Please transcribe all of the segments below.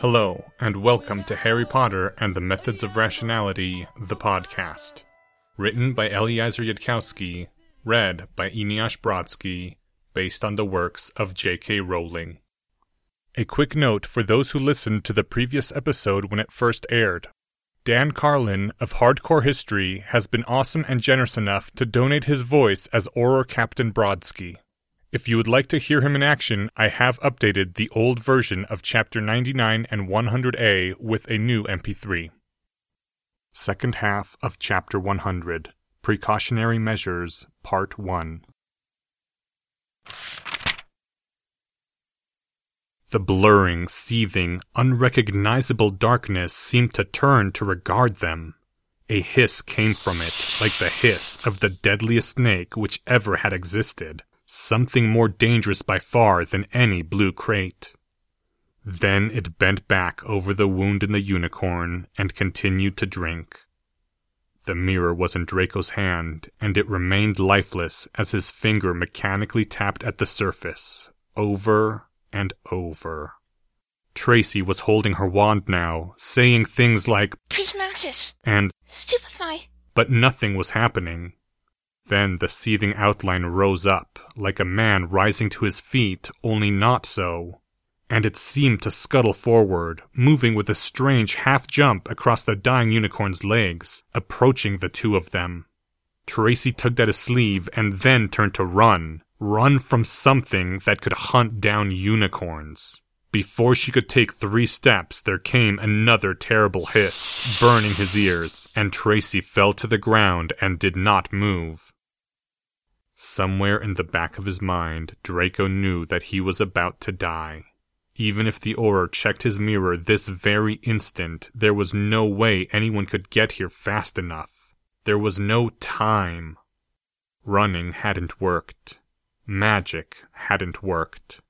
Hello, and welcome to Harry Potter and the Methods of Rationality, the podcast. Written by Eliezer Yudkowsky, read by Eneasz Brodsky, based on the works of J.K. Rowling. A quick note for those who listened to the previous episode when it first aired. Dan Carlin of Hardcore History has been awesome and generous enough to donate his voice as Auror Captain Brodsky. If you would like to hear him in action, I have updated the old version of Chapter 99 and 100A with a new MP3. Second half of Chapter 100 Precautionary Measures, Part 1. The blurring, seething, unrecognizable darkness seemed to turn to regard them. A hiss came from it, like the hiss of the deadliest snake which ever had existed something more dangerous by far than any blue krait. Then it bent back over the wound in the unicorn and continued to drink. The mirror was in Draco's hand, and it remained lifeless as his finger mechanically tapped at the surface, over and over. Tracy was holding her wand now, saying things like Prismatis and Stupefy. but nothing was happening. Then the seething outline rose up, like a man rising to his feet, only not so. And it seemed to scuttle forward, moving with a strange half jump across the dying unicorn's legs, approaching the two of them. Tracy tugged at his sleeve and then turned to run. Run from something that could hunt down unicorns. Before she could take three steps, there came another terrible hiss, burning his ears, and Tracy fell to the ground and did not move. Somewhere in the back of his mind, Draco knew that he was about to die. Even if the Auror checked his mirror this very instant, there was no way anyone could get here fast enough. There was no time. Running hadn't worked. Magic hadn't worked.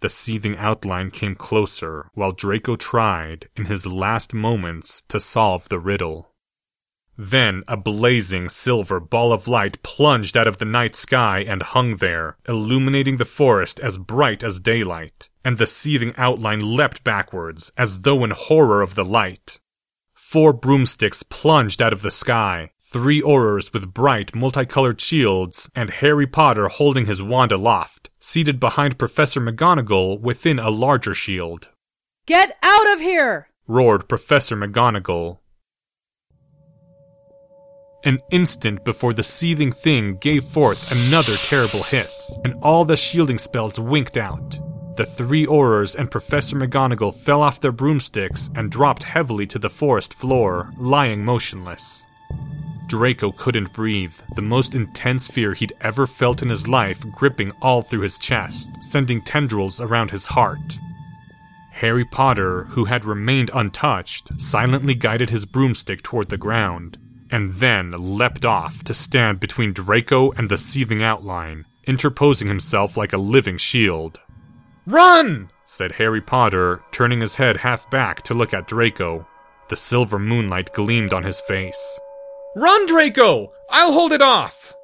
The seething outline came closer while Draco tried, in his last moments, to solve the riddle. Then a blazing silver ball of light plunged out of the night sky and hung there, illuminating the forest as bright as daylight, and the seething outline leapt backwards, as though in horror of the light. Four broomsticks plunged out of the sky, three Aurors with bright, multicolored shields, and Harry Potter holding his wand aloft, seated behind Professor McGonagall within a larger shield. Get out of here! roared Professor McGonagall, an instant before the seething thing gave forth another terrible hiss, and all the shielding spells winked out. The three Aurors and Professor McGonagall fell off their broomsticks and dropped heavily to the forest floor, lying motionless. Draco couldn't breathe, the most intense fear he'd ever felt in his life gripping all through his chest, sending tendrils around his heart. Harry Potter, who had remained untouched, silently guided his broomstick toward the ground, and then leapt off to stand between Draco and the seething outline, interposing himself like a living shield. Run! said Harry Potter, turning his head half back to look at Draco. The silver moonlight gleamed on his face. Run, Draco! I'll hold it off!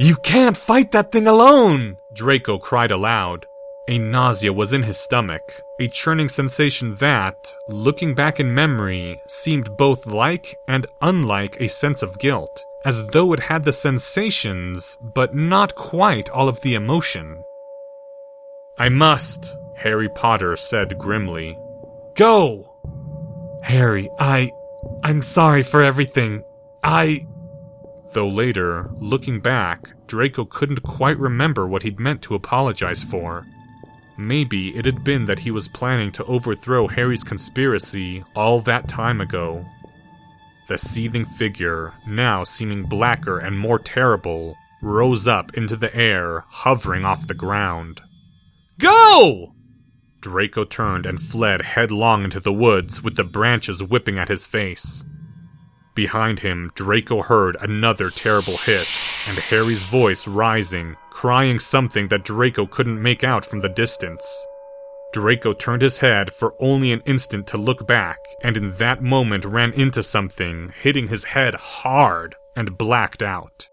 You can't fight that thing alone! Draco cried aloud. A nausea was in his stomach, a churning sensation that, looking back in memory, seemed both like and unlike a sense of guilt, as though it had the sensations, but not quite all of the emotion. I must, Harry Potter said grimly. Go! Harry, I. I'm sorry for everything. I. Though later, looking back, Draco couldn't quite remember what he'd meant to apologize for. Maybe it had been that he was planning to overthrow Harry's conspiracy all that time ago. The seething figure, now seeming blacker and more terrible, rose up into the air, hovering off the ground. Go! Draco turned and fled headlong into the woods with the branches whipping at his face. Behind him, Draco heard another terrible hiss, and Harry's voice rising, crying something that Draco couldn't make out from the distance. Draco turned his head for only an instant to look back, and in that moment ran into something, hitting his head hard, and blacked out.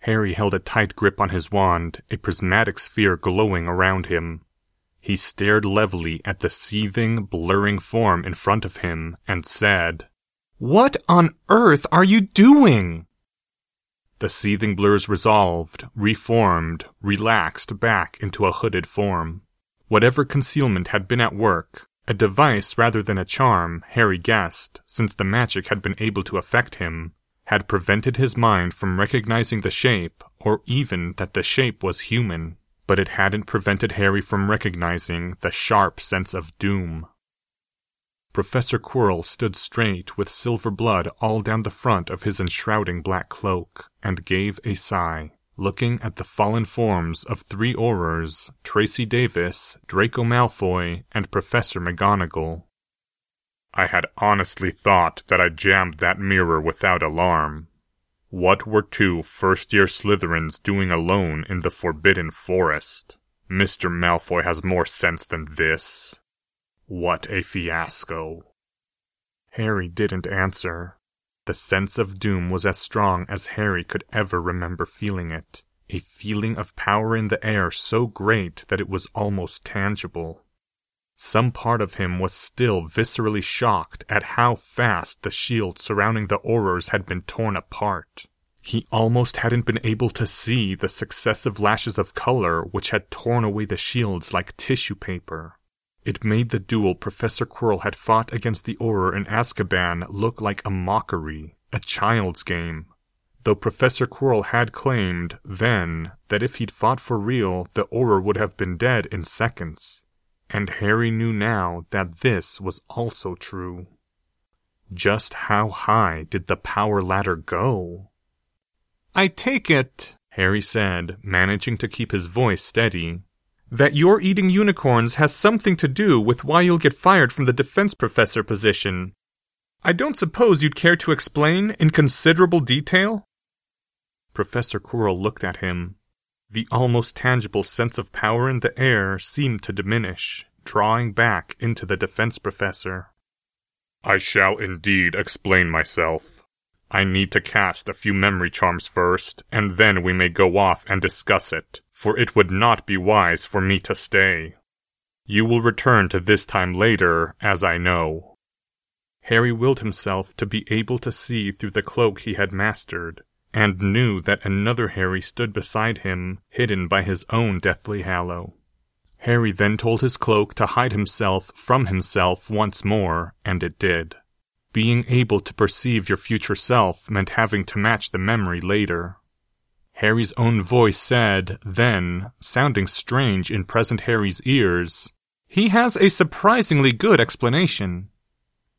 Harry held a tight grip on his wand, a prismatic sphere glowing around him. He stared levelly at the seething, blurring form in front of him and said, What on earth are you doing? The seething blurs resolved, reformed, relaxed back into a hooded form. Whatever concealment had been at work, a device rather than a charm, Harry guessed, since the magic had been able to affect him, had prevented his mind from recognizing the shape, or even that the shape was human but it hadn't prevented Harry from recognizing the sharp sense of doom. Professor Quirrell stood straight with silver blood all down the front of his enshrouding black cloak, and gave a sigh, looking at the fallen forms of three Aurors, Tracy Davis, Draco Malfoy, and Professor McGonagall. I had honestly thought that I jammed that mirror without alarm, what were two first year Slytherins doing alone in the Forbidden Forest? Mr. Malfoy has more sense than this. What a fiasco. Harry didn't answer. The sense of doom was as strong as Harry could ever remember feeling it, a feeling of power in the air so great that it was almost tangible. Some part of him was still viscerally shocked at how fast the shield surrounding the Aurors had been torn apart. He almost hadn't been able to see the successive lashes of color which had torn away the shields like tissue paper. It made the duel Professor Quirrell had fought against the Auror in Azkaban look like a mockery, a child's game. Though Professor Quirrell had claimed, then, that if he'd fought for real, the Auror would have been dead in seconds and Harry knew now that this was also true. Just how high did the power ladder go? I take it, Harry said, managing to keep his voice steady, that your eating unicorns has something to do with why you'll get fired from the defense professor position. I don't suppose you'd care to explain in considerable detail? Professor Quirrell looked at him, the almost tangible sense of power in the air seemed to diminish, drawing back into the defense professor. I shall indeed explain myself. I need to cast a few memory charms first, and then we may go off and discuss it, for it would not be wise for me to stay. You will return to this time later, as I know. Harry willed himself to be able to see through the cloak he had mastered, and knew that another Harry stood beside him, hidden by his own deathly halo. Harry then told his cloak to hide himself from himself once more, and it did. Being able to perceive your future self meant having to match the memory later. Harry's own voice said, then, sounding strange in present Harry's ears, He has a surprisingly good explanation.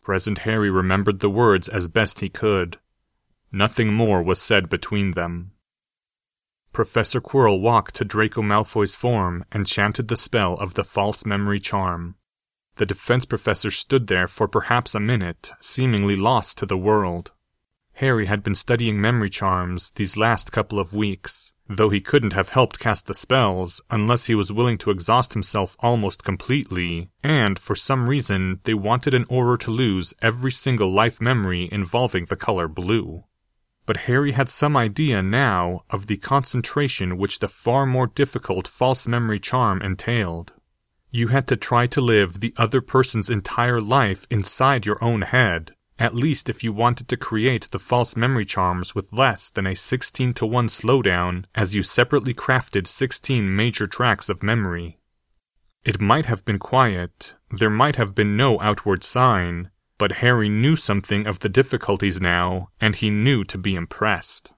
Present Harry remembered the words as best he could, Nothing more was said between them. Professor Quirrell walked to Draco Malfoy's form and chanted the spell of the false memory charm. The defense professor stood there for perhaps a minute, seemingly lost to the world. Harry had been studying memory charms these last couple of weeks, though he couldn't have helped cast the spells unless he was willing to exhaust himself almost completely, and for some reason they wanted an Auror to lose every single life memory involving the color blue but Harry had some idea now of the concentration which the far more difficult false memory charm entailed. You had to try to live the other person's entire life inside your own head, at least if you wanted to create the false memory charms with less than a 16 to 1 slowdown as you separately crafted 16 major tracks of memory. It might have been quiet, there might have been no outward sign, but Harry knew something of the difficulties now, and he knew to be impressed.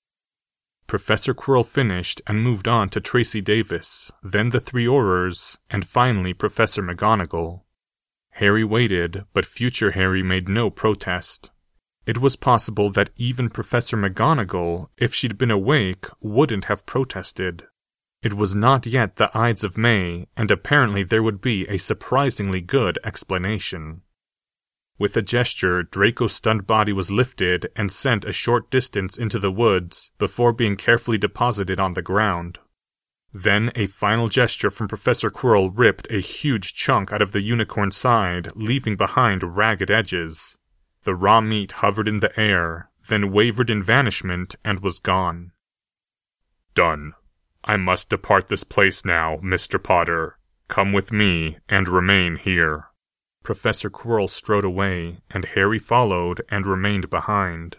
Professor Quirrell finished and moved on to Tracy Davis, then the three Aurors, and finally Professor McGonagall. Harry waited, but future Harry made no protest. It was possible that even Professor McGonagall, if she'd been awake, wouldn't have protested. It was not yet the Ides of May, and apparently there would be a surprisingly good explanation. With a gesture, Draco's stunned body was lifted and sent a short distance into the woods before being carefully deposited on the ground. Then a final gesture from Professor Quirrell ripped a huge chunk out of the unicorn's side, leaving behind ragged edges. The raw meat hovered in the air, then wavered in vanishment and was gone. Done. I must depart this place now, Mr. Potter. Come with me and remain here. Professor Quirrell strode away, and Harry followed and remained behind.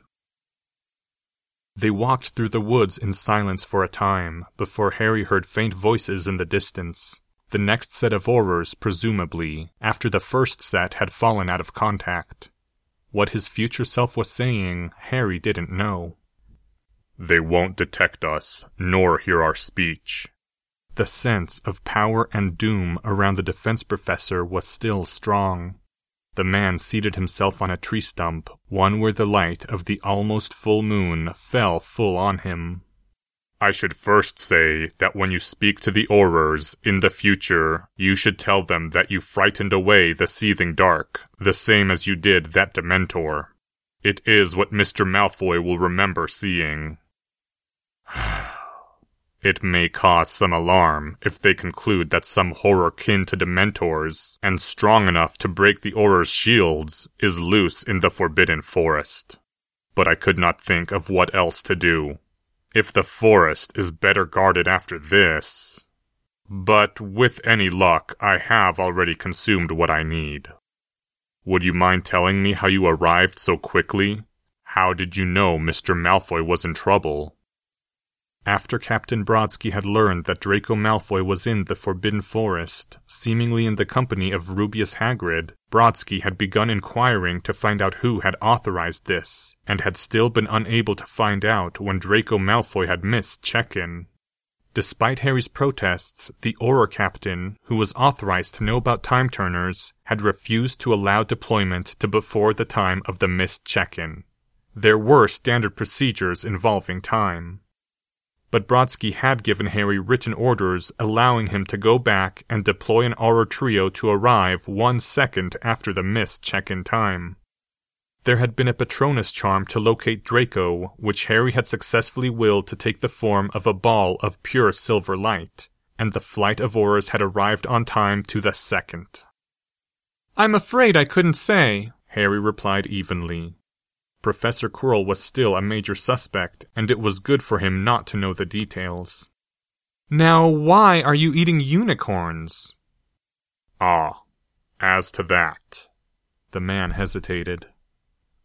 They walked through the woods in silence for a time before Harry heard faint voices in the distance. The next set of Aurors, presumably, after the first set had fallen out of contact. What his future self was saying, Harry didn't know. They won't detect us, nor hear our speech. The sense of power and doom around the defense professor was still strong. The man seated himself on a tree stump, one where the light of the almost full moon fell full on him. I should first say that when you speak to the Aurors in the future, you should tell them that you frightened away the seething dark, the same as you did that Dementor. It is what Mr. Malfoy will remember seeing. Ah, It may cause some alarm if they conclude that some horror kin to Dementors, and strong enough to break the Auror's shields, is loose in the Forbidden Forest. But I could not think of what else to do. If the forest is better guarded after this. But with any luck, I have already consumed what I need. Would you mind telling me how you arrived so quickly? How did you know Mr. Malfoy was in trouble? After Captain Brodsky had learned that Draco Malfoy was in the Forbidden Forest, seemingly in the company of Rubeus Hagrid, Brodsky had begun inquiring to find out who had authorized this, and had still been unable to find out when Draco Malfoy had missed check-in. Despite Harry's protests, the Auror captain, who was authorized to know about time turners, had refused to allow deployment to before the time of the missed check-in. There were standard procedures involving time but Brodsky had given Harry written orders allowing him to go back and deploy an Auror trio to arrive one second after the missed check-in time. There had been a Patronus charm to locate Draco, which Harry had successfully willed to take the form of a ball of pure silver light, and the flight of Aurors had arrived on time to the second. I'm afraid I couldn't say, Harry replied evenly. Professor Quirrell was still a major suspect, and it was good for him not to know the details. Now, why are you eating unicorns? Ah, as to that. The man hesitated.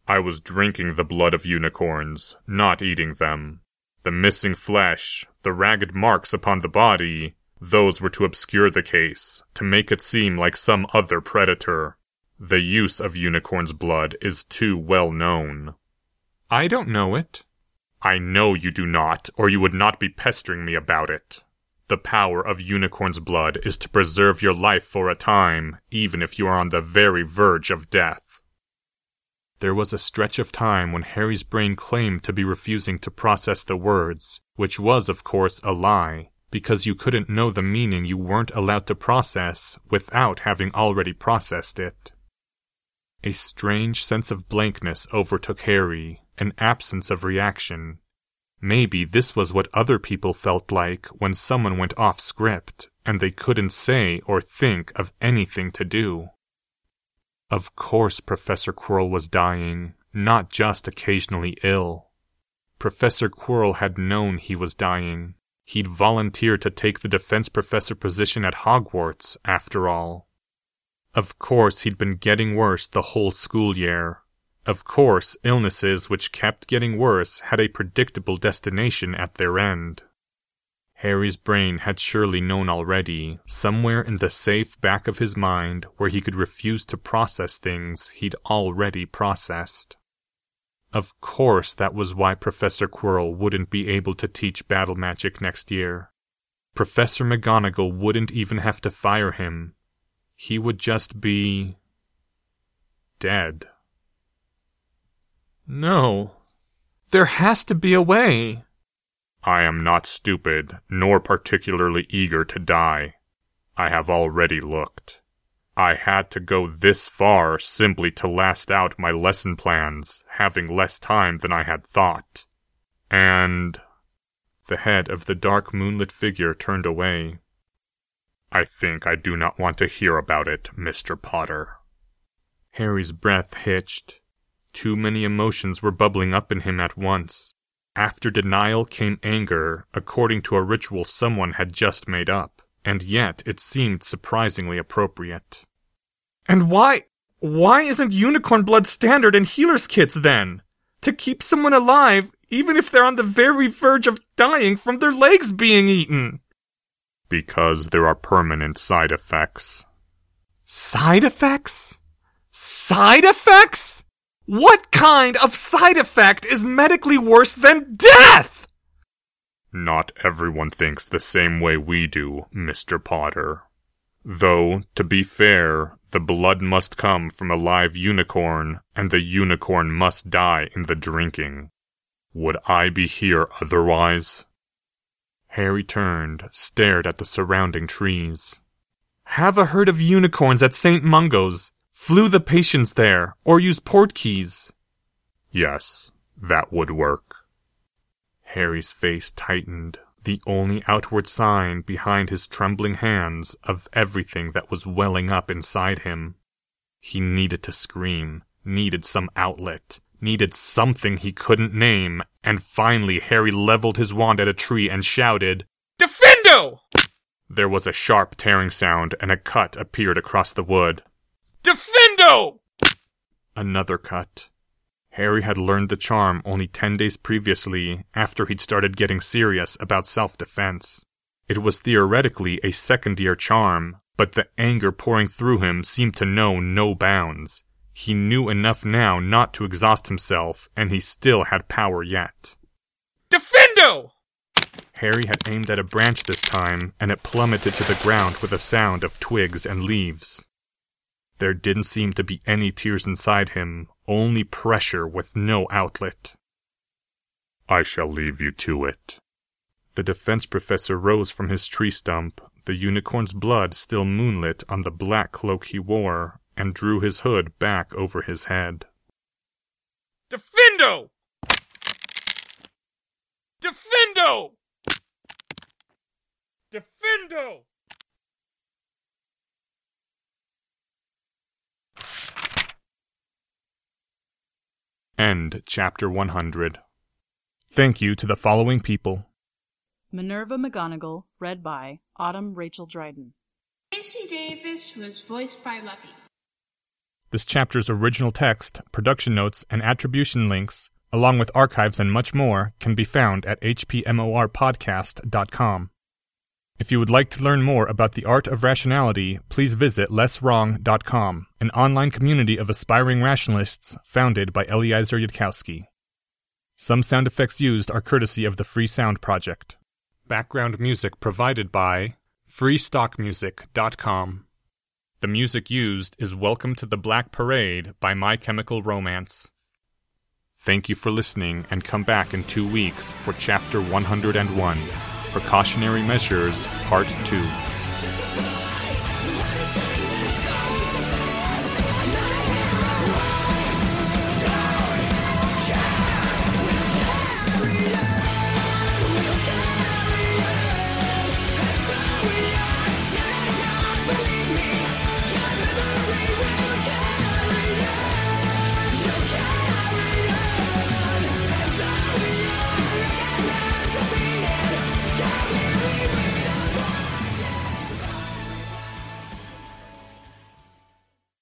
I was drinking the blood of unicorns, not eating them. The missing flesh, the ragged marks upon the body, those were to obscure the case, to make it seem like some other predator. The use of unicorn's blood is too well known. I don't know it. I know you do not, or you would not be pestering me about it. The power of unicorn's blood is to preserve your life for a time, even if you are on the very verge of death. There was a stretch of time when Harry's brain claimed to be refusing to process the words, which was, of course, a lie, because you couldn't know the meaning you weren't allowed to process without having already processed it. A strange sense of blankness overtook Harry, an absence of reaction. Maybe this was what other people felt like when someone went off script and they couldn't say or think of anything to do. Of course, Professor Quirrell was dying, not just occasionally ill. Professor Quirrell had known he was dying. He'd volunteered to take the defense professor position at Hogwarts, after all. Of course, he'd been getting worse the whole school year. Of course, illnesses which kept getting worse had a predictable destination at their end. Harry's brain had surely known already, somewhere in the safe back of his mind where he could refuse to process things he'd already processed. Of course, that was why Professor Quirrell wouldn't be able to teach battle magic next year. Professor McGonagall wouldn't even have to fire him he would just be dead. No. There has to be a way. I am not stupid, nor particularly eager to die. I have already looked. I had to go this far simply to last out my lesson plans, having less time than I had thought. And. The head of the dark moonlit figure turned away, I think I do not want to hear about it, Mr. Potter. Harry's breath hitched. Too many emotions were bubbling up in him at once. After denial came anger, according to a ritual someone had just made up, and yet it seemed surprisingly appropriate. And why why isn't unicorn blood standard in healer's kits then? To keep someone alive, even if they're on the very verge of dying from their legs being eaten. Because there are permanent side effects. Side effects? Side effects? What kind of side effect is medically worse than death? Not everyone thinks the same way we do, Mr. Potter. Though, to be fair, the blood must come from a live unicorn, and the unicorn must die in the drinking. Would I be here otherwise? Harry turned, stared at the surrounding trees. Have a herd of unicorns at St. Mungo's. Flew the patients there, or use port keys. Yes, that would work. Harry's face tightened, the only outward sign behind his trembling hands of everything that was welling up inside him. He needed to scream, needed some outlet, needed something he couldn't name, and finally Harry leveled his wand at a tree and shouted, Diffindo! There was a sharp tearing sound, and a cut appeared across the wood. Diffindo! Another cut. Harry had learned the charm only ten days previously, after he'd started getting serious about self defense. It was theoretically a second year charm, but the anger pouring through him seemed to know no bounds. He knew enough now not to exhaust himself, and he still had power yet. Diffindo! Harry had aimed at a branch this time, and it plummeted to the ground with a sound of twigs and leaves. There didn't seem to be any tears inside him, only pressure with no outlet. I shall leave you to it. The defense professor rose from his tree stump, the unicorn's blood still moonlit on the black cloak he wore, and drew his hood back over his head. Diffindo! Diffindo! Diffindo! End chapter 100. Thank you to the following people Minerva McGonagall, read by Autumn Rachel Dryden. Casey Davis was voiced by Lucky. This chapter's original text, production notes, and attribution links, along with archives and much more, can be found at hpmorpodcast.com. If you would like to learn more about the art of rationality, please visit lesswrong.com, an online community of aspiring rationalists founded by Eliezer Yudkowsky. Some sound effects used are courtesy of the Free Sound Project. Background music provided by freestockmusic.com. The music used is Welcome to the Black Parade by My Chemical Romance. Thank you for listening and come back in two weeks for Chapter 101 Precautionary Measures Part 2.